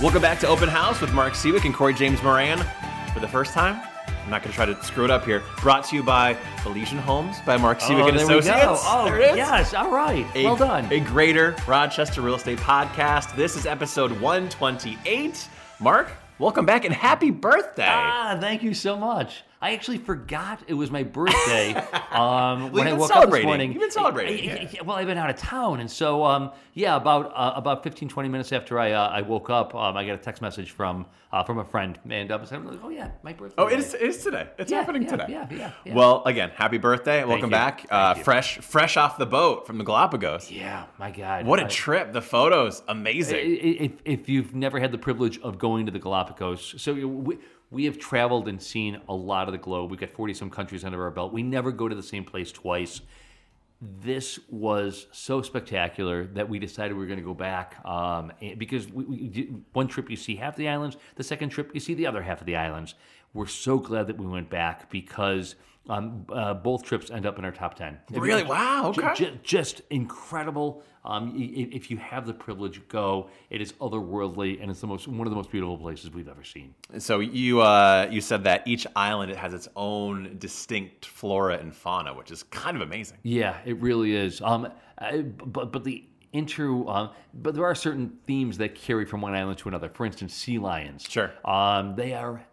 Welcome back to Open House with Mark Siwiec and Corey James Moran. For the first time, I'm not going to try to screw it up here. Brought to you by Elysian Homes by Mark Siwiec oh, and there Associates. We go. Oh, there it is. yes. All right. A, well done. A greater Rochester real estate podcast. This is episode 128. Mark, welcome back and happy birthday. Ah, thank you so much. I actually forgot it was my birthday well, um, when I woke up this morning. You've been celebrating. I, I, yeah. Well, I've been out of town, and so um, yeah, about uh, about 15, 20 minutes after I uh, I woke up, um, I got a text message from uh, from a friend, and I said, "Oh yeah, my birthday." Oh, it is, it is today. It's Yeah, happening yeah, today. yeah, yeah. Well, again, happy birthday. Welcome back. Uh, fresh fresh off the boat from the Galapagos. Yeah, my God. What a I- trip. The photos, amazing. if, if you've never had the privilege of going to the Galapagos, so you- we, we have traveled and seen a lot of the globe. We've got 40 some countries under our belt. We never go to the same place twice. This was so spectacular that we decided we were going to go back um, because we, we, one trip you see half the islands, the second trip you see the other half of the islands. We're so glad that we went back because um, uh, both trips end up in our top 10. Really? Wow, okay. ju- just incredible. Um, y- if you have the privilege, go. It is otherworldly, and it's the most one of the most beautiful places we've ever seen. So you uh, you said that each island it has its own distinct flora and fauna, which is kind of amazing. Yeah, it really is. Um, I, but but the inter, um, but there are certain themes that carry from one island to another. For instance, sea lions. Sure. Um, they are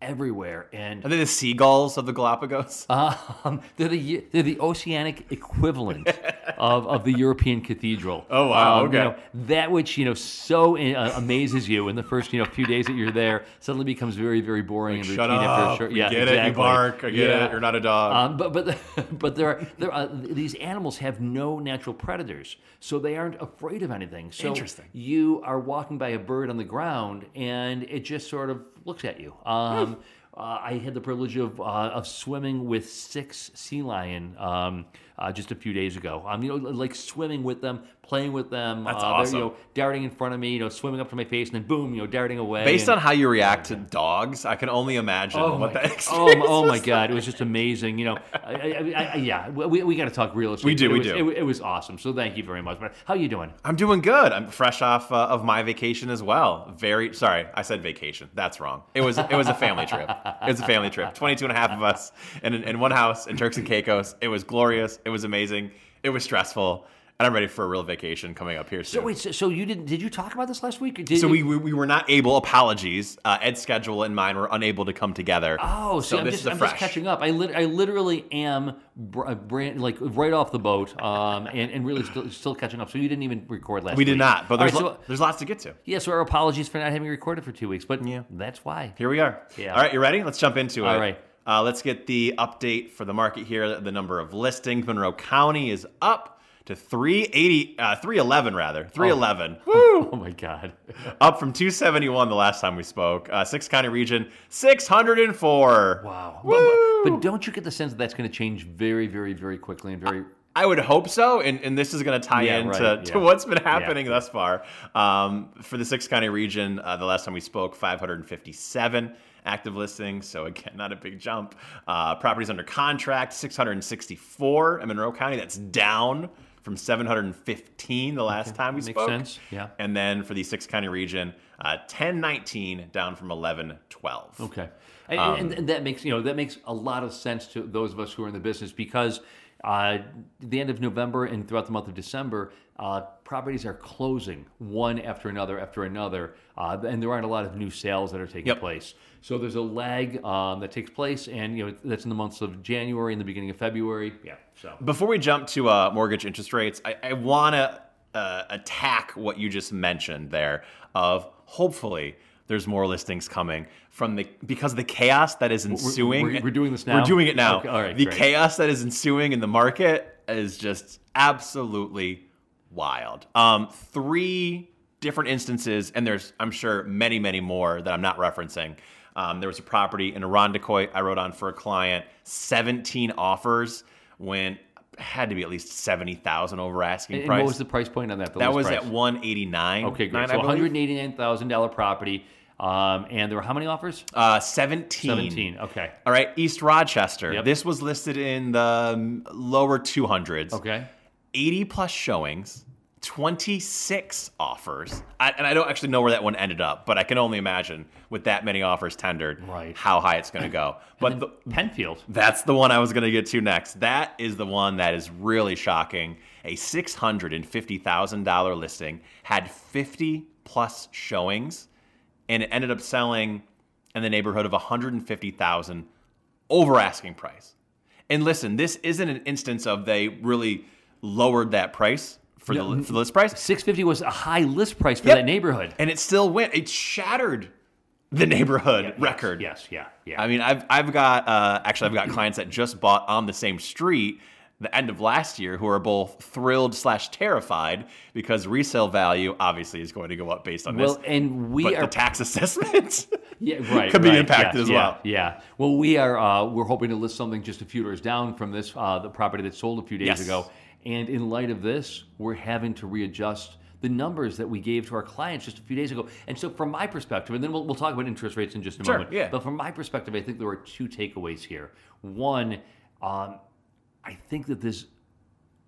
everywhere, and Are they the seagulls of the Galapagos? Um, they're the they're the oceanic equivalent of, of the European cathedral. Oh, wow, Um, okay. You know, that which you know so uh, amazes you in the first you know few days that you're there suddenly becomes very very boring and Shut routine after a up. short. Yeah, get it. You bark. I get Yeah. it. You're not a dog. Um, but but but there are there are, these animals have no natural predators, so they aren't afraid of anything. So Interesting. You are walking by a bird on the ground, and it just sort of looks at you. Um, uh, I had the privilege of uh, of swimming with six sea lion um, uh, just a few days ago. Um, you know, like swimming with them, playing with them. That's uh, awesome. You know, darting in front of me, you know, swimming up to my face, and then boom, you know, darting away. Based and- on how you react to dogs, I can only imagine Oh what my, that oh, experience oh my God! It was just amazing. You know, I, I, I, yeah, we, we got to talk real estate. We do, but it we was, do. It, it was awesome. So thank you very much. But how are you doing? I'm doing good. I'm fresh off uh, of my vacation as well. Very sorry, I said vacation. That's wrong. It was it was a family trip. It was a family trip. 22 and a half of us in, in one house in Turks and Caicos. It was glorious. It was amazing. It was stressful. And I'm ready for a real vacation coming up here soon. So wait, so, so you didn't? Did you talk about this last week? So we, we, we were not able. Apologies. Uh, Ed's schedule and mine were unable to come together. Oh, see, so I'm, this just, is a I'm fresh. just catching up. I, lit- I literally am br- uh, brand, like right off the boat, um, and, and really still, still catching up. So you didn't even record last week. we week. did not, but there's right, lo- so, there's lots to get to. yeah, so our apologies for not having recorded for two weeks, but Yeah. that's why. Here we are. Yeah. All right, you ready? Let's jump into it. All right. Uh, let's get the update for the market here. The number of listings, Monroe County is up to 380, uh, 311 rather, 311. Woo! Oh my God. Up from 271 the last time we spoke. Uh, six county region, 604. Wow. But, Woo! but, but don't you get the sense that that's going to change very, very, very quickly and very I would hope so, and, and this is going to tie Yeah, into right, to what's been happening thus far. Um, for the six county region, uh, the last time we spoke, 557 active listings, so again, not a big jump. Uh, properties under contract, 664 in Monroe County. That's down from 715 the last time we makes spoke. sense, yeah. And then for the six county region, uh, 1019 down from 1112. Okay, and, Um, and, and that makes you know that makes a lot of sense to those of us who are in the business because uh, the end of November and throughout the month of December, uh, properties are closing one after another after another, uh, and there aren't a lot of new sales that are taking Yep. place. So there's a lag um, that takes place, and you know that's in the months of January and the beginning of February. Yeah, so Before we jump to uh, mortgage interest rates, I, I want to uh, attack what you just mentioned there of hopefully there's more listings coming from the because of the chaos that is ensuing. we're- we're doing this now? We're doing it now. Okay, all right, the great. chaos that is ensuing in the market is just absolutely wild. Um, three different instances, and there's I'm sure many, many more that I'm not referencing. Um, there was a property in Irondequoit I wrote on for a client. 17 offers went had to be at least 70,000 over asking and, and price. what was the price point on that? the that was price? at 189. okay, great. nine, So I one believe. hundred eighty-nine thousand dollar property, um, and there were how many offers? Uh, 17. Seventeen. Okay. All right, East Rochester. Yep. This was listed in the lower 200s. Okay. 80 plus showings, 26 offers. I, and I don't actually know where that one ended up, but I can only imagine with that many offers tendered, Right. how high it's going to go. But the, Penfield. that's the one I was going to get to next. That is the one that is really shocking. A $650,000 listing had 50 plus showings, and it ended up selling in the neighborhood of 150,000 over asking price. And listen, this isn't an instance of they really lowered that price for, the, for the list price, 650 was a high list price for Yep. that neighborhood. and it still went. It shattered the neighborhood record. Yes, yeah, yeah. I mean, I've I've got uh, actually I've got clients that just bought on the same street the end of last year who are both thrilled slash terrified because resale value obviously is going to go up based on well, this. and we But are the tax assessment Yeah, right. could be right, impacted yes, as yeah, well. Yeah. Well, we are. Uh, we're hoping to list something just a few doors down from this, uh, the property that sold a few days Yes. ago. And in light of this, we're having to readjust the numbers that we gave to our clients just a few days ago. And so, from my perspective, and then we'll, we'll talk about interest rates in just a Sure, moment. yeah. But from my perspective, I think there are two takeaways here. One, um, I think that this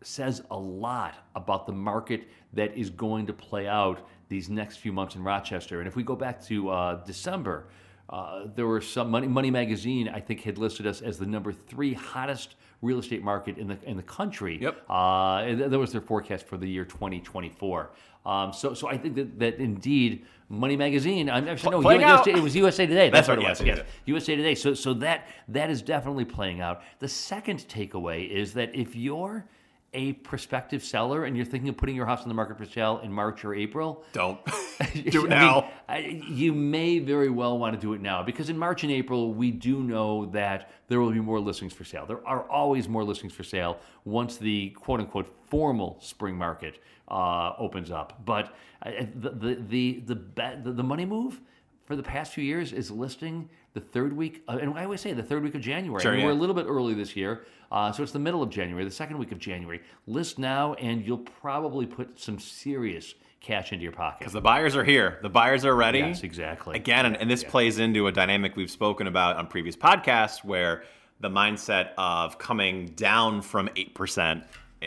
says a lot about the market that is going to play out these next few months in Rochester. And if we go back to uh, December, uh, there were some Money, Money Magazine, I think, had listed us as the number three hottest real estate market in the in the country. Yep. Uh, that was their forecast for the year 2024. Um, so, so I think that, that indeed, Money Magazine. I'm actually no, playing USA, out. it was USA Today. That's, That's what it right, was. yes. USA Today. So, so that that is definitely playing out. The second takeaway is that if you're a prospective seller and you're thinking of putting your house on the market for sale in March or April, Don't do it now. I- you may very well want to do it now because in March and April, we do know that there will be more listings for sale. There are always more listings for sale once the quote unquote formal spring market uh, opens up. But uh, the, the, the, the, the, the money move for the past few years is listing the third week, uh, and I always say the third week of January. Sure, I mean, yeah. We're a little bit early this year, uh, so it's the middle of January, the second week of January. List now, and you'll probably put some serious cash into your pocket. because the buyers are here. The buyers are ready. Yes, exactly. Again, and, and this plays into a dynamic we've spoken about on previous podcasts where the mindset of coming down from 8%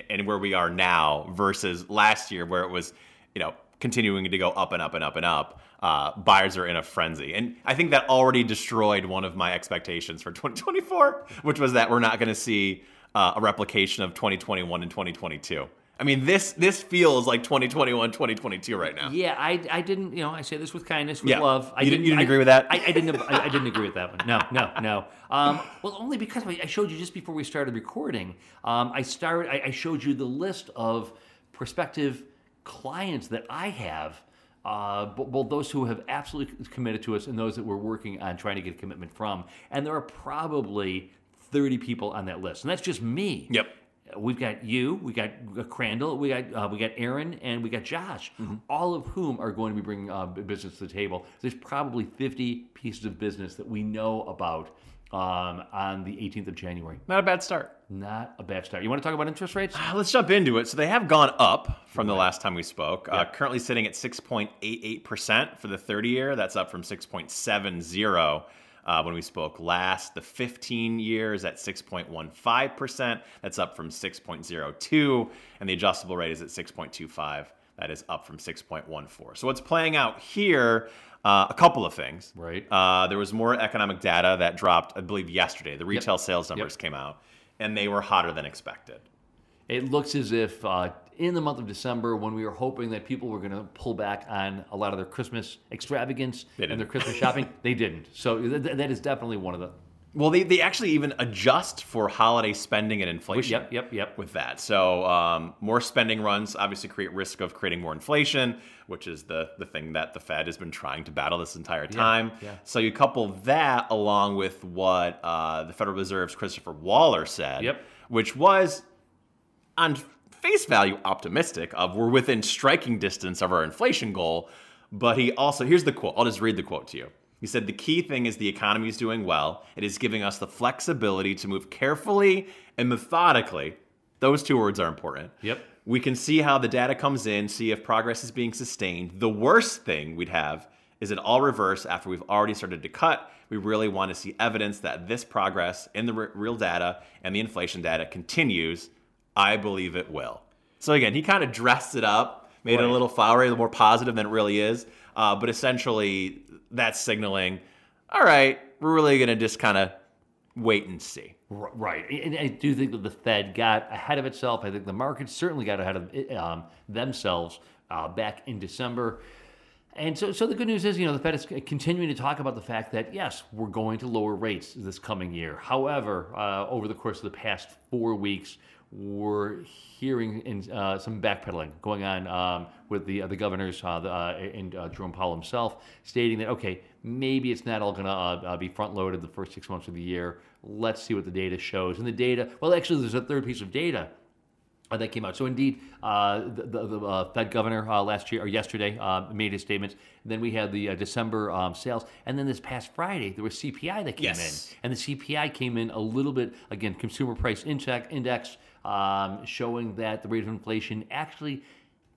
and where we are now versus last year where it was, you know, continuing to go up and up and up and up. Uh, buyers are in a frenzy. And I think that already destroyed one of my expectations for 2024, which was that we're not going to see uh, a replication of 2021 and 2022. I mean, this this feels like 2021, 2022 right now. Yeah, I, I didn't, you know, I say this with kindness, with Yeah. love. I You didn't- you didn't I- agree with that? I, I didn't. I, I didn't agree with that one. No, no, no. Um, well, only because I I showed you just before we started recording. Um, I started. I, I showed you the list of prospective clients that I have. Uh, bo- both those who have absolutely committed to us and those that we're working on trying to get a commitment from. And there are probably 30 people on that list. And that's just me. Yep. We've got you, we got Crandall, we got uh, we got Aaron, and we got Josh, Mm-hmm. all of whom are going to be bringing uh, business to the table. There's probably 50 pieces of business that we know about um, on the 18th of January. Not a bad start. Not a bad start. You want to talk about interest rates? Uh, Let's jump into it. So they have gone up from the last time we spoke. Uh, currently sitting at 6.88% for the 30 year. That's up from 6.70 uh, when we spoke last. The 15 year is at 6.15%. That's up from 6.02. And the adjustable rate is at 6.25. That is up from 6.14. So what's playing out here? Uh, a couple of things. Right. Uh, there was more economic data that dropped, I believe, yesterday. The retail sales numbers came out, and they were hotter than expected. It looks as if uh, in the month of December, when we were hoping that people were going to pull back on a lot of their Christmas extravagance and their. Christmas shopping, they didn't. So th- that is definitely one of the. Well, they, they actually even adjust for holiday spending and inflation. Yep, yep, yep. With that, so um, more spending runs obviously create risk of creating more inflation, which is the the thing that the Fed has been trying to battle this entire time. yeah. So you couple that along with what uh, the Federal Reserve's Christopher Waller said, Yep. which was on face value optimistic of we're within striking distance of our inflation goal but he also here's the quote i'll just read the quote to you he said the key thing is the economy is doing well. It is giving us the flexibility to move carefully and methodically. Those two words are important. Yep. we can see how the data comes in see if progress is being sustained. The worst thing we'd have is it all reverse after we've already started to cut. We really want to see evidence that this progress in the re- real data and the inflation data continues. I believe it will. So again, he kind of dressed it up, made it a little flowery, a little more positive than it really is. Uh, but essentially, that's signaling, all right, we're really going to just kind of wait and see. Right. And I do think that the Fed got ahead of itself. I think the markets certainly got ahead of it, um, themselves uh, back in December. And so, so the good news is, you know, the Fed is continuing to talk about the fact that, yes, we're going to lower rates this coming year. However, uh, over the course of the past four weeks, we're hearing in, uh, some backpedaling going on um, with the uh, the governors uh, the, uh, and uh, Jerome Powell himself, stating that okay, maybe it's not all going to uh, uh, be front loaded the first six months of the year. Let's see what the data shows. And the data, well, actually, there's a third piece of data uh, that came out. So indeed, uh, the, the, the uh, Fed governor uh, last year or yesterday uh, made his statements. Then we had the uh, December um, sales, and then this past Friday there was CPI that came Yes. in, and the CPI came in a little bit again, consumer price index index um, showing that the rate of inflation actually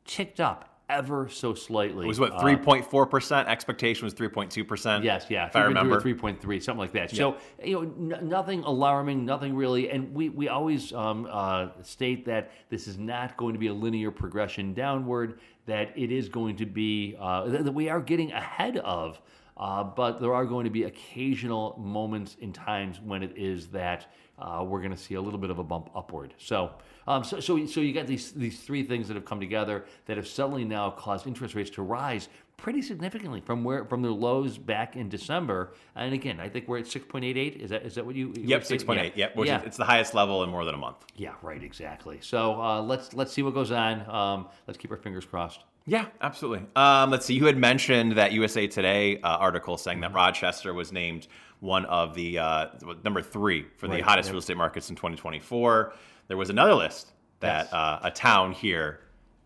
ticked up ever so slightly. It was what, 3.4%? Expectation was 3.2%? Yes, yeah, If I remember. three point three, something like that. So you know, n- nothing alarming, nothing really, and we we always um, uh, state that this is not going to be a linear progression downward. That it is going to be uh, that that we are getting ahead of, uh, but there are going to be occasional moments in times when it is that uh, we're going to see a little bit of a bump upward. So. Um, so, so, so you got these these three things that have come together that have suddenly now caused interest rates to rise pretty significantly from where from their lows back in December. And again, I think we're at six point eight eight. Is that is that what you? Yep, 6.8. Yeah. Yep, yeah. is, it's the highest level in more than a month. yeah, right, exactly. So uh, let's let's see what goes on. Um, let's keep our fingers crossed. Yeah, absolutely. Um, let's see. You had mentioned that USA Today uh, article saying Mm-hmm. that Rochester was named one of the uh, number three for the Right, hottest yep. real estate markets in 2024. There was another list that Yes. uh, a town here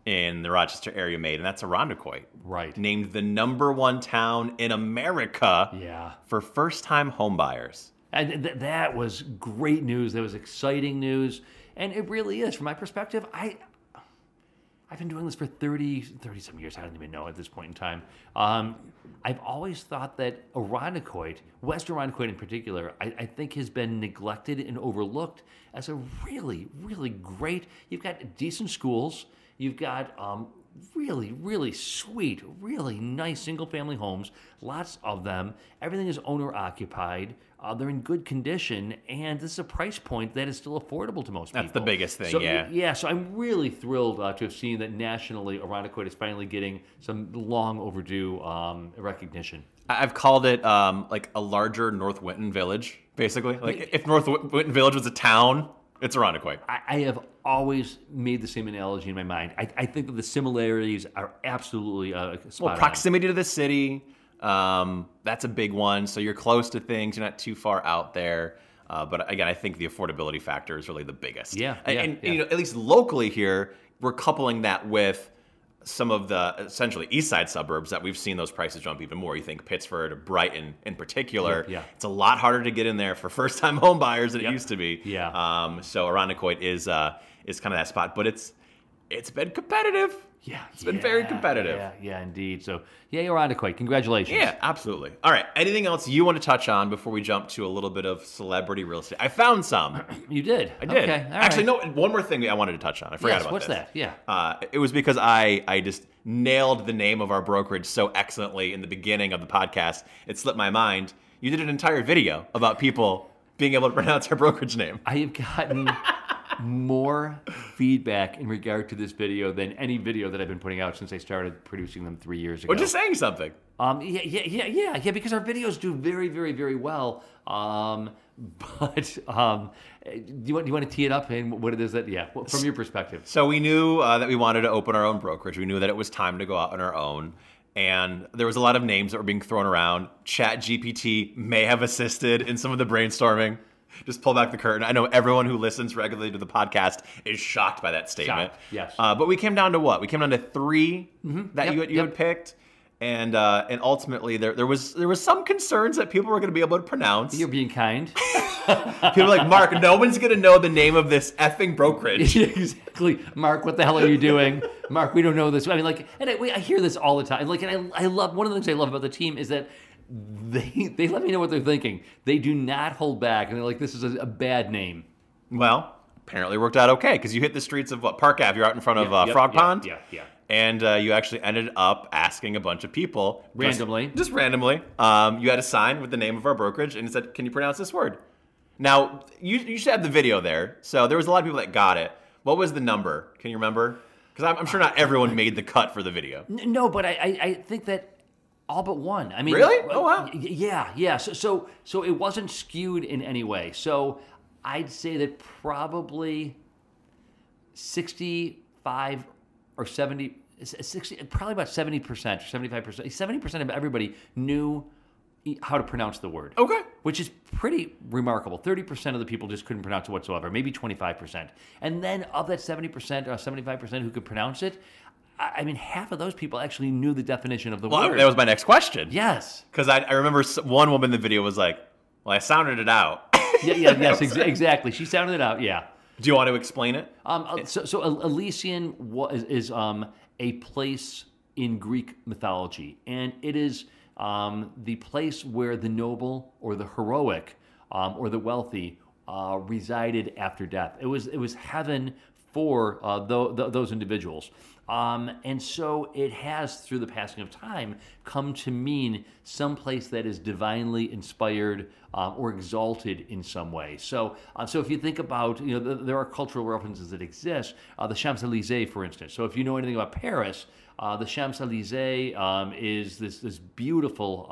in the Rochester area made, and that's Irondequoit. Right. Named the number one town in America Yeah. for first-time homebuyers. And th- that was great news. That was exciting news. And it really is. From my perspective, I, I've been doing this for 30, 30 some years. I don't even know at this point in time. Um, I've always thought that Irondequoit, West Irondequoit in particular, I, I think has been neglected and overlooked as a really, really great. You've got decent schools. You've got um, really, really sweet, really nice single family homes, lots of them. Everything is owner occupied. Uh, they're in good condition, and this is a price point that is still affordable to most That's people. That's the biggest thing, So, yeah. Yeah, so I'm really thrilled uh, to have seen that nationally, Irondequoit is finally getting some long overdue um, recognition. I've called it um, like a larger North Winton village, basically. Like if North Winton Village was a town, it's Irondequoit. I, I have always made the same analogy in my mind. I, I think that the similarities are absolutely uh, Well, on. proximity to the city, um, that's a big one. So you're close to things, you're not too far out there. Uh, but again, I think the affordability factor is really the biggest. Yeah, and, yeah, and, yeah. you know, at least locally here, we're coupling that with some of the essentially east side suburbs that we've seen those prices jump even more. You think Pittsford or Brighton in particular. Yeah, yeah. It's a lot harder to get in there for first time home buyers than Yep. it used to be. Yeah. Um, so Irondequoit is uh, is kind of that spot, but it's it's been competitive. Yeah, It's been very competitive. Yeah, yeah, indeed. So, yeah, Irondequoit, congratulations. Yeah, absolutely. All right. Anything else you want to touch on before we jump to a little bit of celebrity real estate? I found some. You did. I did. Okay, all Actually, right. no. One more thing I wanted to touch on. I forgot Yes, about what's this. that? Yeah. Uh, it was because I I just nailed the name of our brokerage so excellently in the beginning of the podcast. It slipped my mind. You did an entire video about people being able to pronounce our brokerage name. I have gotten more feedback in regard to this video than any video that I've been putting out since I started producing them three years ago. Or just saying something. Um, yeah, yeah, yeah, yeah, yeah, because our videos do very, very, very well. Um, but um, do you want do you want to tee it up and what it is that yeah from your perspective? So we knew uh, that we wanted to open our own brokerage. We knew that it was time to go out on our own. And there was a lot of names that were being thrown around. Chat GPT may have assisted in some of the brainstorming. Just pull back the curtain. I know everyone who listens regularly to the podcast is shocked by that statement. Shocked, yes. Uh, but we came down to what? We came down to 3 that Yep, you, had- you yep. had picked. And uh, and ultimately there, there was there was some concerns that people were going to be able to pronounce. You're being kind. People were like, Mark, no one's going to know the name of this effing brokerage. exactly, Mark. What the hell are you doing, Mark? We don't know this. I mean, like, and I, we- I hear this all the time. Like, and I, I love one of the things I love about the team is that they they let me know what they're thinking. They do not hold back, and they're like, this is a, a bad name. Well, apparently worked out okay because you hit the streets of what Park Ave. You're out in front of uh, Yep, Frog yeah, Pond. Yeah, yeah. And uh, you actually ended up asking a bunch of people Randomly. just, randomly. Um, you had a sign with the name of our brokerage, and it said, "Can you pronounce this word?" Now you you should have the video there. So there was a lot of people that got it. What was the number? Can you remember? Because I'm, I'm sure not everyone made the cut for the video. No, but I, I, I think that all but one. I mean, Really? Uh, oh, wow. Yeah, yeah. So, so, so it wasn't skewed in any way. So, I'd say that probably sixty-five or seventy, sixty, probably about seventy percent or seventy-five percent, seventy percent of everybody knew how to pronounce the word. Okay. Which is pretty remarkable. 30% of the people just couldn't pronounce it whatsoever, maybe 25%. And then of that 70% or 75% who could pronounce it, I mean, half of those people actually knew the definition of the Well, word. that was my next question. yes. Because I, I remember one woman in the video was like, "Well, I sounded it out." Yeah, yeah, yes, ex- exactly. She sounded it out, yeah. Do you want to explain it? Um, uh, so, so Elysian wa- is, is um, a place in Greek mythology, and it is um, the place where the noble or the heroic um, or the wealthy uh, resided after death. It was it was heaven for uh, tho- tho- those individuals. Um, and so it has, through the passing of time, come to mean some place that is divinely inspired um, or exalted in some way. So, uh, so if you think about, you know, th- there are cultural references that exist. Uh, the Champs Elysees, for instance. So, if you know anything about Paris, uh, the Champs Elysees um, is this this beautiful.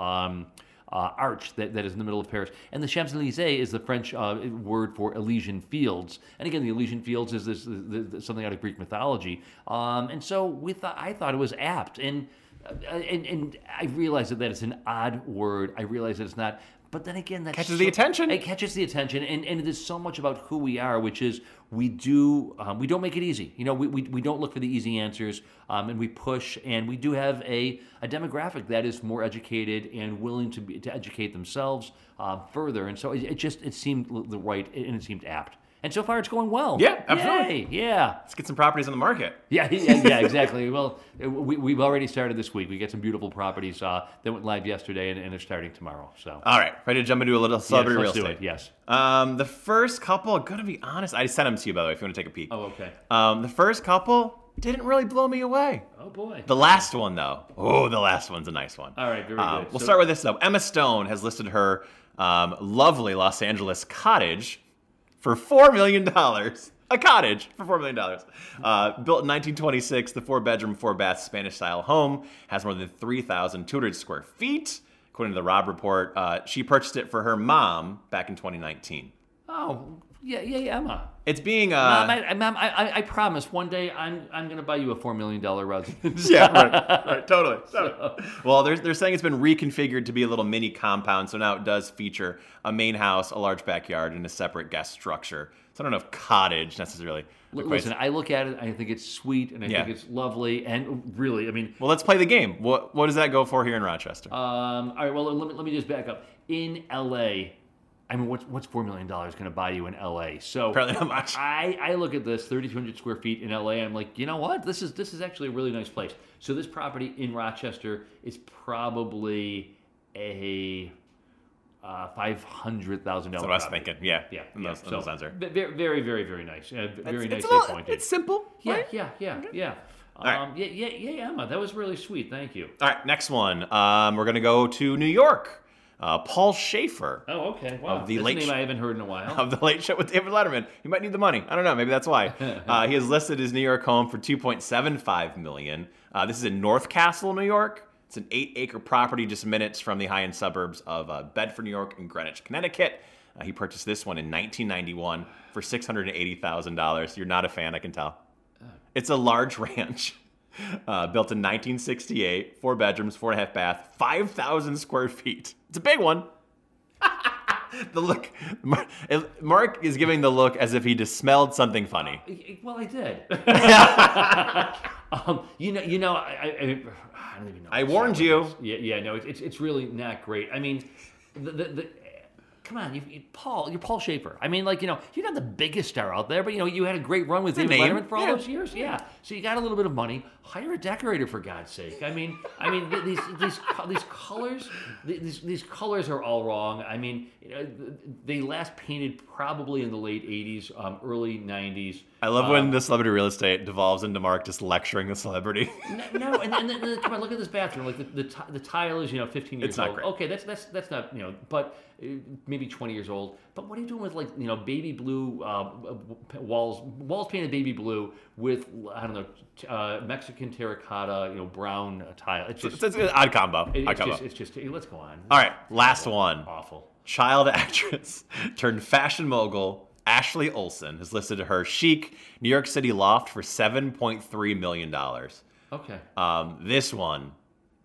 Uh, arch that, that is in the middle of Paris. And the Champs Elysees is the French uh, word for Elysian fields. And again, the Elysian fields is this, the, the, something out of Greek mythology. Um, and so we thought, I thought it was apt. And, uh, and, and I realize that that is an odd word. I realize that it's not. But then again, that Catches the attention. It catches the attention, and, and it is so much about who we are, which is we do um, we don't make it easy. You know, we, we, we don't look for the easy answers, um, and we push, and we do have a, a demographic that is more educated and willing to be, to educate themselves um, further. And so it, it just it seemed the right, and it seemed apt. And so far, it's going well. Yeah, absolutely. Yay, yeah. Let's get some properties on the market. Yeah, yeah, yeah, exactly. well, we, we've already started this week. We get some beautiful properties uh, that went live yesterday, and, and they're starting tomorrow. So, All right, ready to jump into a little celebrity yes, real estate. it. Yes. Um, the first couple, I'm gonna be honest, I sent them to you by the way. If you want to take a peek. Oh, okay. Um, the first couple didn't really blow me away. Oh boy. The last one though, oh, the last one's a nice one. All right, very Um, good. We'll So- start with this though. Emma Stone has listed her um, lovely Los Angeles cottage for four million dollars. A cottage for four million dollars. Uh, built in 1926, the four-bedroom, four-bath Spanish-style home has more than 3,200 square feet, according to the Robb Report. Uh, she purchased it for her mom back in 2019. Oh, yeah, yeah, yeah, Emma. It's being uh, Mom, I, I, Mom, I, I, I promise one day I'm, I'm going to buy you a $4 million residence. yeah, right, right, totally. totally. Well, they're, they're saying it's been reconfigured to be a little mini compound, so now it does feature a main house, a large backyard, and a separate guest structure. So I don't know if cottage necessarily. Listen, I look at it, I think it's sweet, and I Yeah. think it's lovely, and really, I mean, well, let's play the game. What what does that go for here in Rochester? um, all right, well, let me, let me just back up. In LA, I mean, what's, what's $4 million going to buy you in LA? So Apparently not much. I, I look at this 3,200 square feet in LA. I'm like, you know what? This is this is actually a really nice place. So this property in Rochester is probably a uh, five hundred thousand dollars. That's what I was thinking. Yeah, Yeah, And yeah. those, so those sounds are. ve- very, very, very, very nice. Uh, very it's, nicely it's, a little- appointed. it's simple. yeah, right? yeah, yeah, yeah. right. Um, yeah, yeah, yeah, Emma. That was really sweet. Thank you. All right, next one. Um, we're gonna go to New York. Uh, Paul Shaffer Oh, okay. Wow. Of the That's late name I haven't heard in a while. of the Late Show with David Letterman. He might need the money. I don't know. Maybe that's why. Uh, he has listed his New York home for 2.75 million. Uh, this is in North Castle, New York. It's an eight-acre property just minutes from the high-end suburbs of uh, Bedford, New York, and Greenwich, Connecticut. Uh, he purchased this one in 1991 for $680,000. You're not a fan, I can tell. It's a large ranch. Uh, built in 1968, four bedrooms, four and a half bath, 5,000 square feet. It's a big one. the look, Mark is giving the look as if he just smelled something funny. Well, I did. um, you know, you know, I, I, I don't even know. I warned you. Yeah, yeah, no, it's, it's it's really not great. I mean, the the, the come on, you, you, Paul, you're Paul Shaffer. I mean, like you know, you're not the biggest star out there, but you know, you had a great run with David name, Letterman for all yeah. those years. Yeah, so you got a little bit of money. Hire a decorator for God's sake. I mean, I mean, these these these colors, these these colors are all wrong. I mean, you know, they last painted probably in the late '80s, um, early '90s. I love when the celebrity real estate devolves into Mark just lecturing the celebrity. No, no, and, and then, then come on, look at this bathroom. Like the the, ti- the tile is you know 15 years It's not old. great. Okay, that's that's that's not you know, but maybe 20 years old. But what are you doing with like you know baby blue uh, walls walls painted baby blue with I don't know uh, Mexican terracotta you know brown uh, tile. It's just it's, an odd combo. it- odd it's combo. just it's just let's go on. All right, last one. Awful. Child actress turned fashion mogul Ashley Olsen has listed her chic New York City loft for $7.3 million. Okay. Um, this one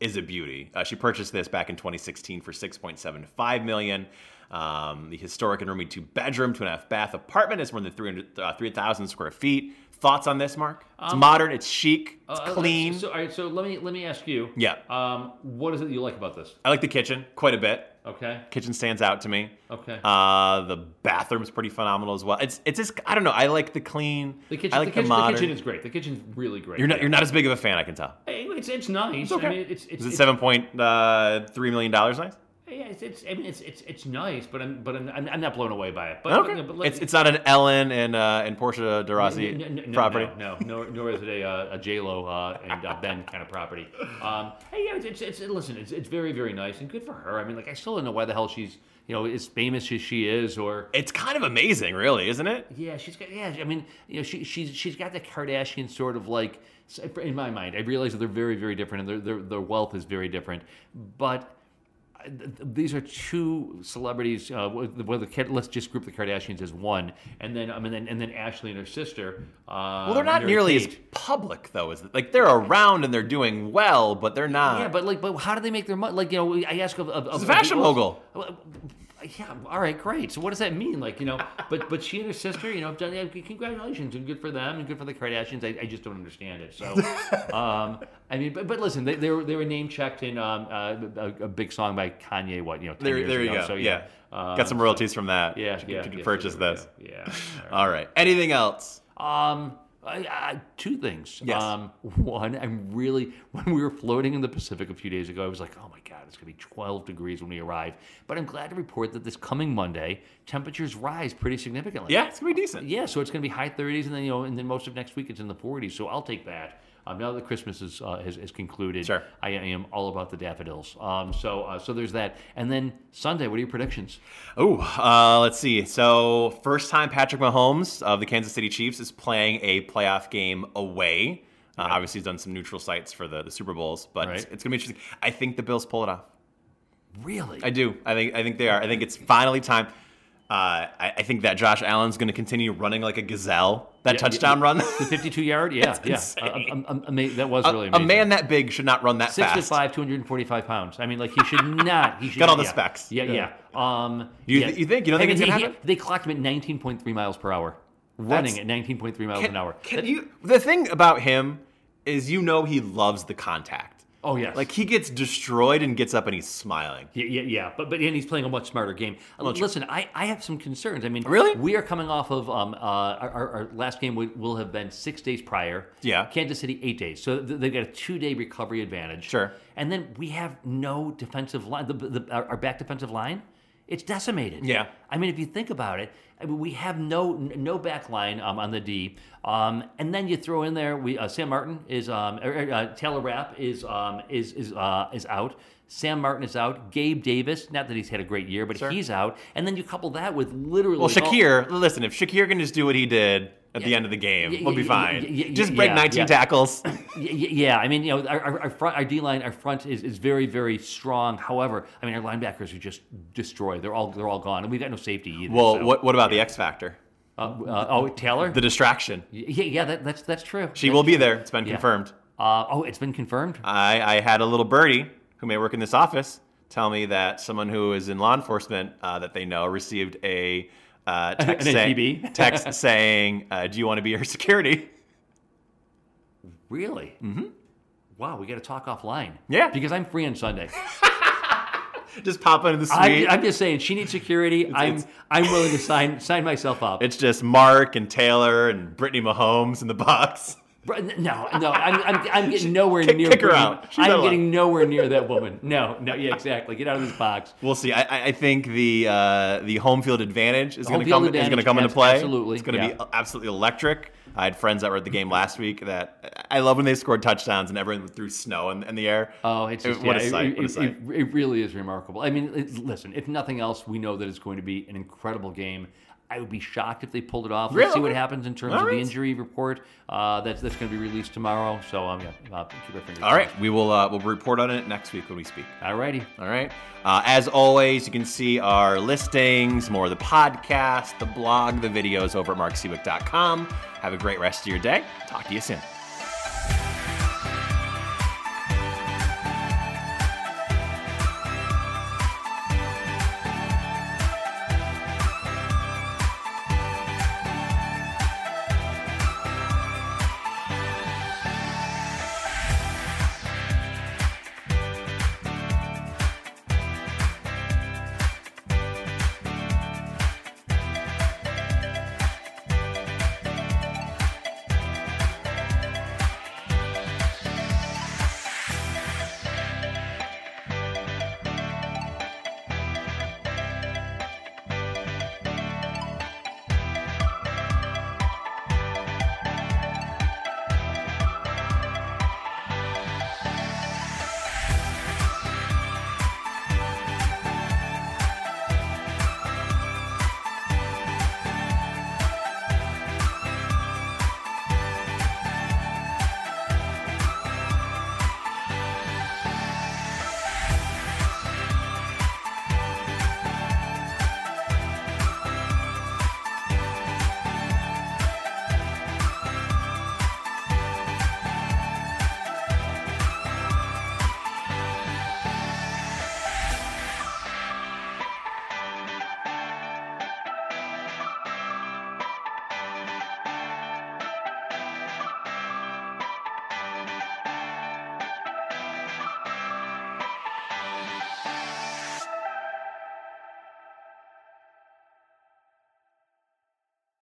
is a beauty. Uh, she purchased this back in 2016 for 6.75 million. Um, the historic and roomy two bedroom, two and a half bath apartment is more than 300, uh, 3,000 square feet. Thoughts on this, Mark? It's modern, it's chic, it's Uh, clean. So, all right. So let me let me ask you. Yeah. Um, what is it you like about this? I like the kitchen quite a bit. Okay. Kitchen stands out to me. Okay. Uh, the bathroom's pretty phenomenal as well. It's it's just I don't know. I like the clean. the kitchen. I like the, kitchen the modern. the kitchen is great. The kitchen's really great. you're not you're not as big of a fan, I can tell. It's it's nice. okay. I mean, it's it's, Is it it's seven point uh, three million dollars? Nice. Yeah, it's, it's I mean it's it's it's nice, but I'm but I'm, I'm, not blown away by it. But, Okay. but, but it's it's not an Ellen and uh, and Portia de Rossi n- n- n- property. No, no, nor, nor is it a uh, a J Lo uh, and uh, Ben kind of property. Um, hey, yeah, it's, it's, it's listen, it's, it's very very nice and good for her. I mean, like I still don't know why the hell she's you know as famous as she is, or It's kind of amazing, really, isn't it? yeah, she's got yeah. I mean, you know, she she's she's got the Kardashian sort of like in my mind. I realize that they're very very different and their their, their wealth is very different, but. Th- th- These are two celebrities. Uh, where the let's just group the Kardashians as one, and then I mean, and, and then Ashley and her sister. Uh, Well, they're not nearly as public though. Is like they're around and they're doing well, but they're not. Yeah, but like, but how do they make their money? Like, you know, I ask of, of, of a fashion mogul. Yeah, all right, great. So what does that mean? Like, you know, but but she and her sister, you know, have done. Yeah, congratulations and good for them and good for the Kardashians. I, I just don't understand it. So, um, I mean, but, but listen, they, they were they were name checked in um, uh, a, a big song by Kanye. What you know, 10 there, there you ago. go. So yeah, uh, got some royalties from that. Yeah, you yeah. could yes, purchase this. Yeah. All right. Anything else? Um, I, I, two things. Yes. Um, one, I'm really when we were floating in the Pacific a few days ago, I was like, oh my god, it's gonna be 12 degrees when we arrive. But I'm glad to report that this coming Monday, temperatures rise pretty significantly. Yeah, it's gonna be decent. Yeah, so it's going to be high 30s, and then you know, and then most of next week it's in the 40s. So I'll take that. Um, now that Christmas is, uh, has, has concluded, Sure. I am all about the daffodils. Um, so uh, so there's that. And then Sunday, what are your predictions? Oh, uh, let's see. So, first time Patrick Mahomes of the Kansas City Chiefs is playing a playoff game away. Uh, Obviously, he's done some neutral sites for the, the Super Bowls, but Right. it's, it's gonna be interesting. I think the Bills pull it off. Really? I do. I think I think they are. I think it's finally time. Uh, I, I think that Josh Allen's going to continue running like a gazelle. That Yeah, touchdown yeah, run. The 52 yard? Yeah, yeah. insane. Uh, um, um, that was a, really a amazing. man that big should not run that Six fast. foot five, 245 pounds. I mean, like he should not. He should Got all the yeah. specs. Yeah, yeah. Um, You- yeah. you think? You don't I think mean, it's gonna he- happen? They clocked him at 19.3 miles per hour, running That's- at 19.3 miles Can, an hour. can That- you? The thing about him is, you know, he loves the contact. Oh yes. Like he gets destroyed and gets up and he's smiling. Yeah, yeah, yeah. But but and he's playing a much smarter game. Uh, Listen, I, I have some concerns. I mean, Really? we are coming off of um uh our, our, last game will, will have been six days prior. Yeah. Kansas City eight days, so they've got a two day recovery advantage. Sure. And then we have no defensive line. The, the, our back defensive line, it's decimated. Yeah. I mean, if you think about it, I mean, we have no no back line um, on the D, um, and then you throw in there we uh, Sam Martin is um, er, er, uh, Taylor Rapp is um, is is uh, is out. Sam Martin is out. Gabe Davis, not that he's had a great year, but Sure. he's out. And then you couple that with literally Well, all- Shakir, listen, if Shakir can just do what he did at the end of the game, Yeah, we'll be fine. yeah, yeah, just break yeah, 19 yeah. tackles. Yeah, I mean, you know, our, our, our front, our D line, our front is, is very, very strong. However, I mean, our linebackers are just destroyed. They're all they're all gone, and we've got no safety either. well, so- what what about the X Factor? Uh, uh, oh, Taylor. The distraction. yeah, yeah, that, that's that's true. She That's will be true. there. It's been Yeah. confirmed. Uh, oh, it's been confirmed. I, I had a little birdie who may work in this office tell me that someone who is in law enforcement uh, that they know received a uh, text, say- text saying, uh, "Do you want to be her security?" Really? Mm-hmm. Wow, we got to talk offline. Yeah. because I'm free on Sunday. just pop into the I, suite. I'm just saying, she needs security. I'm it's- I'm willing to sign sign myself up. it's just Mark and Taylor and Brittany Mahomes in the box. No, no, I'm, I'm, I'm getting nowhere Kick- near. kick her out. She's I'm getting nowhere near that woman. No, no, yeah, exactly. Get out of this box. We'll see. I, I- think the uh, the home field advantage is going to come is going to come into play. absolutely, it's going to yeah. be absolutely electric. I had friends that were at the game last week that I love when they scored touchdowns and everyone threw snow in, in the air. Oh, it's just what yeah, a sight! It, what a sight! it- it really is remarkable. I mean, it- listen, if nothing else, we know that it's going to be an incredible game. I would be shocked if they pulled it off. Let's see what happens in terms All of the injury report. Uh, that's that's going to be released tomorrow. So um, yeah, uh, keep our fingers. All right, we will uh, we'll report on it next week when we speak. All righty. All right. Uh, as always, you can see our listings, more of the podcast, the blog, the videos over at marksiwiec.com. Have a great rest of your day. Talk to you soon.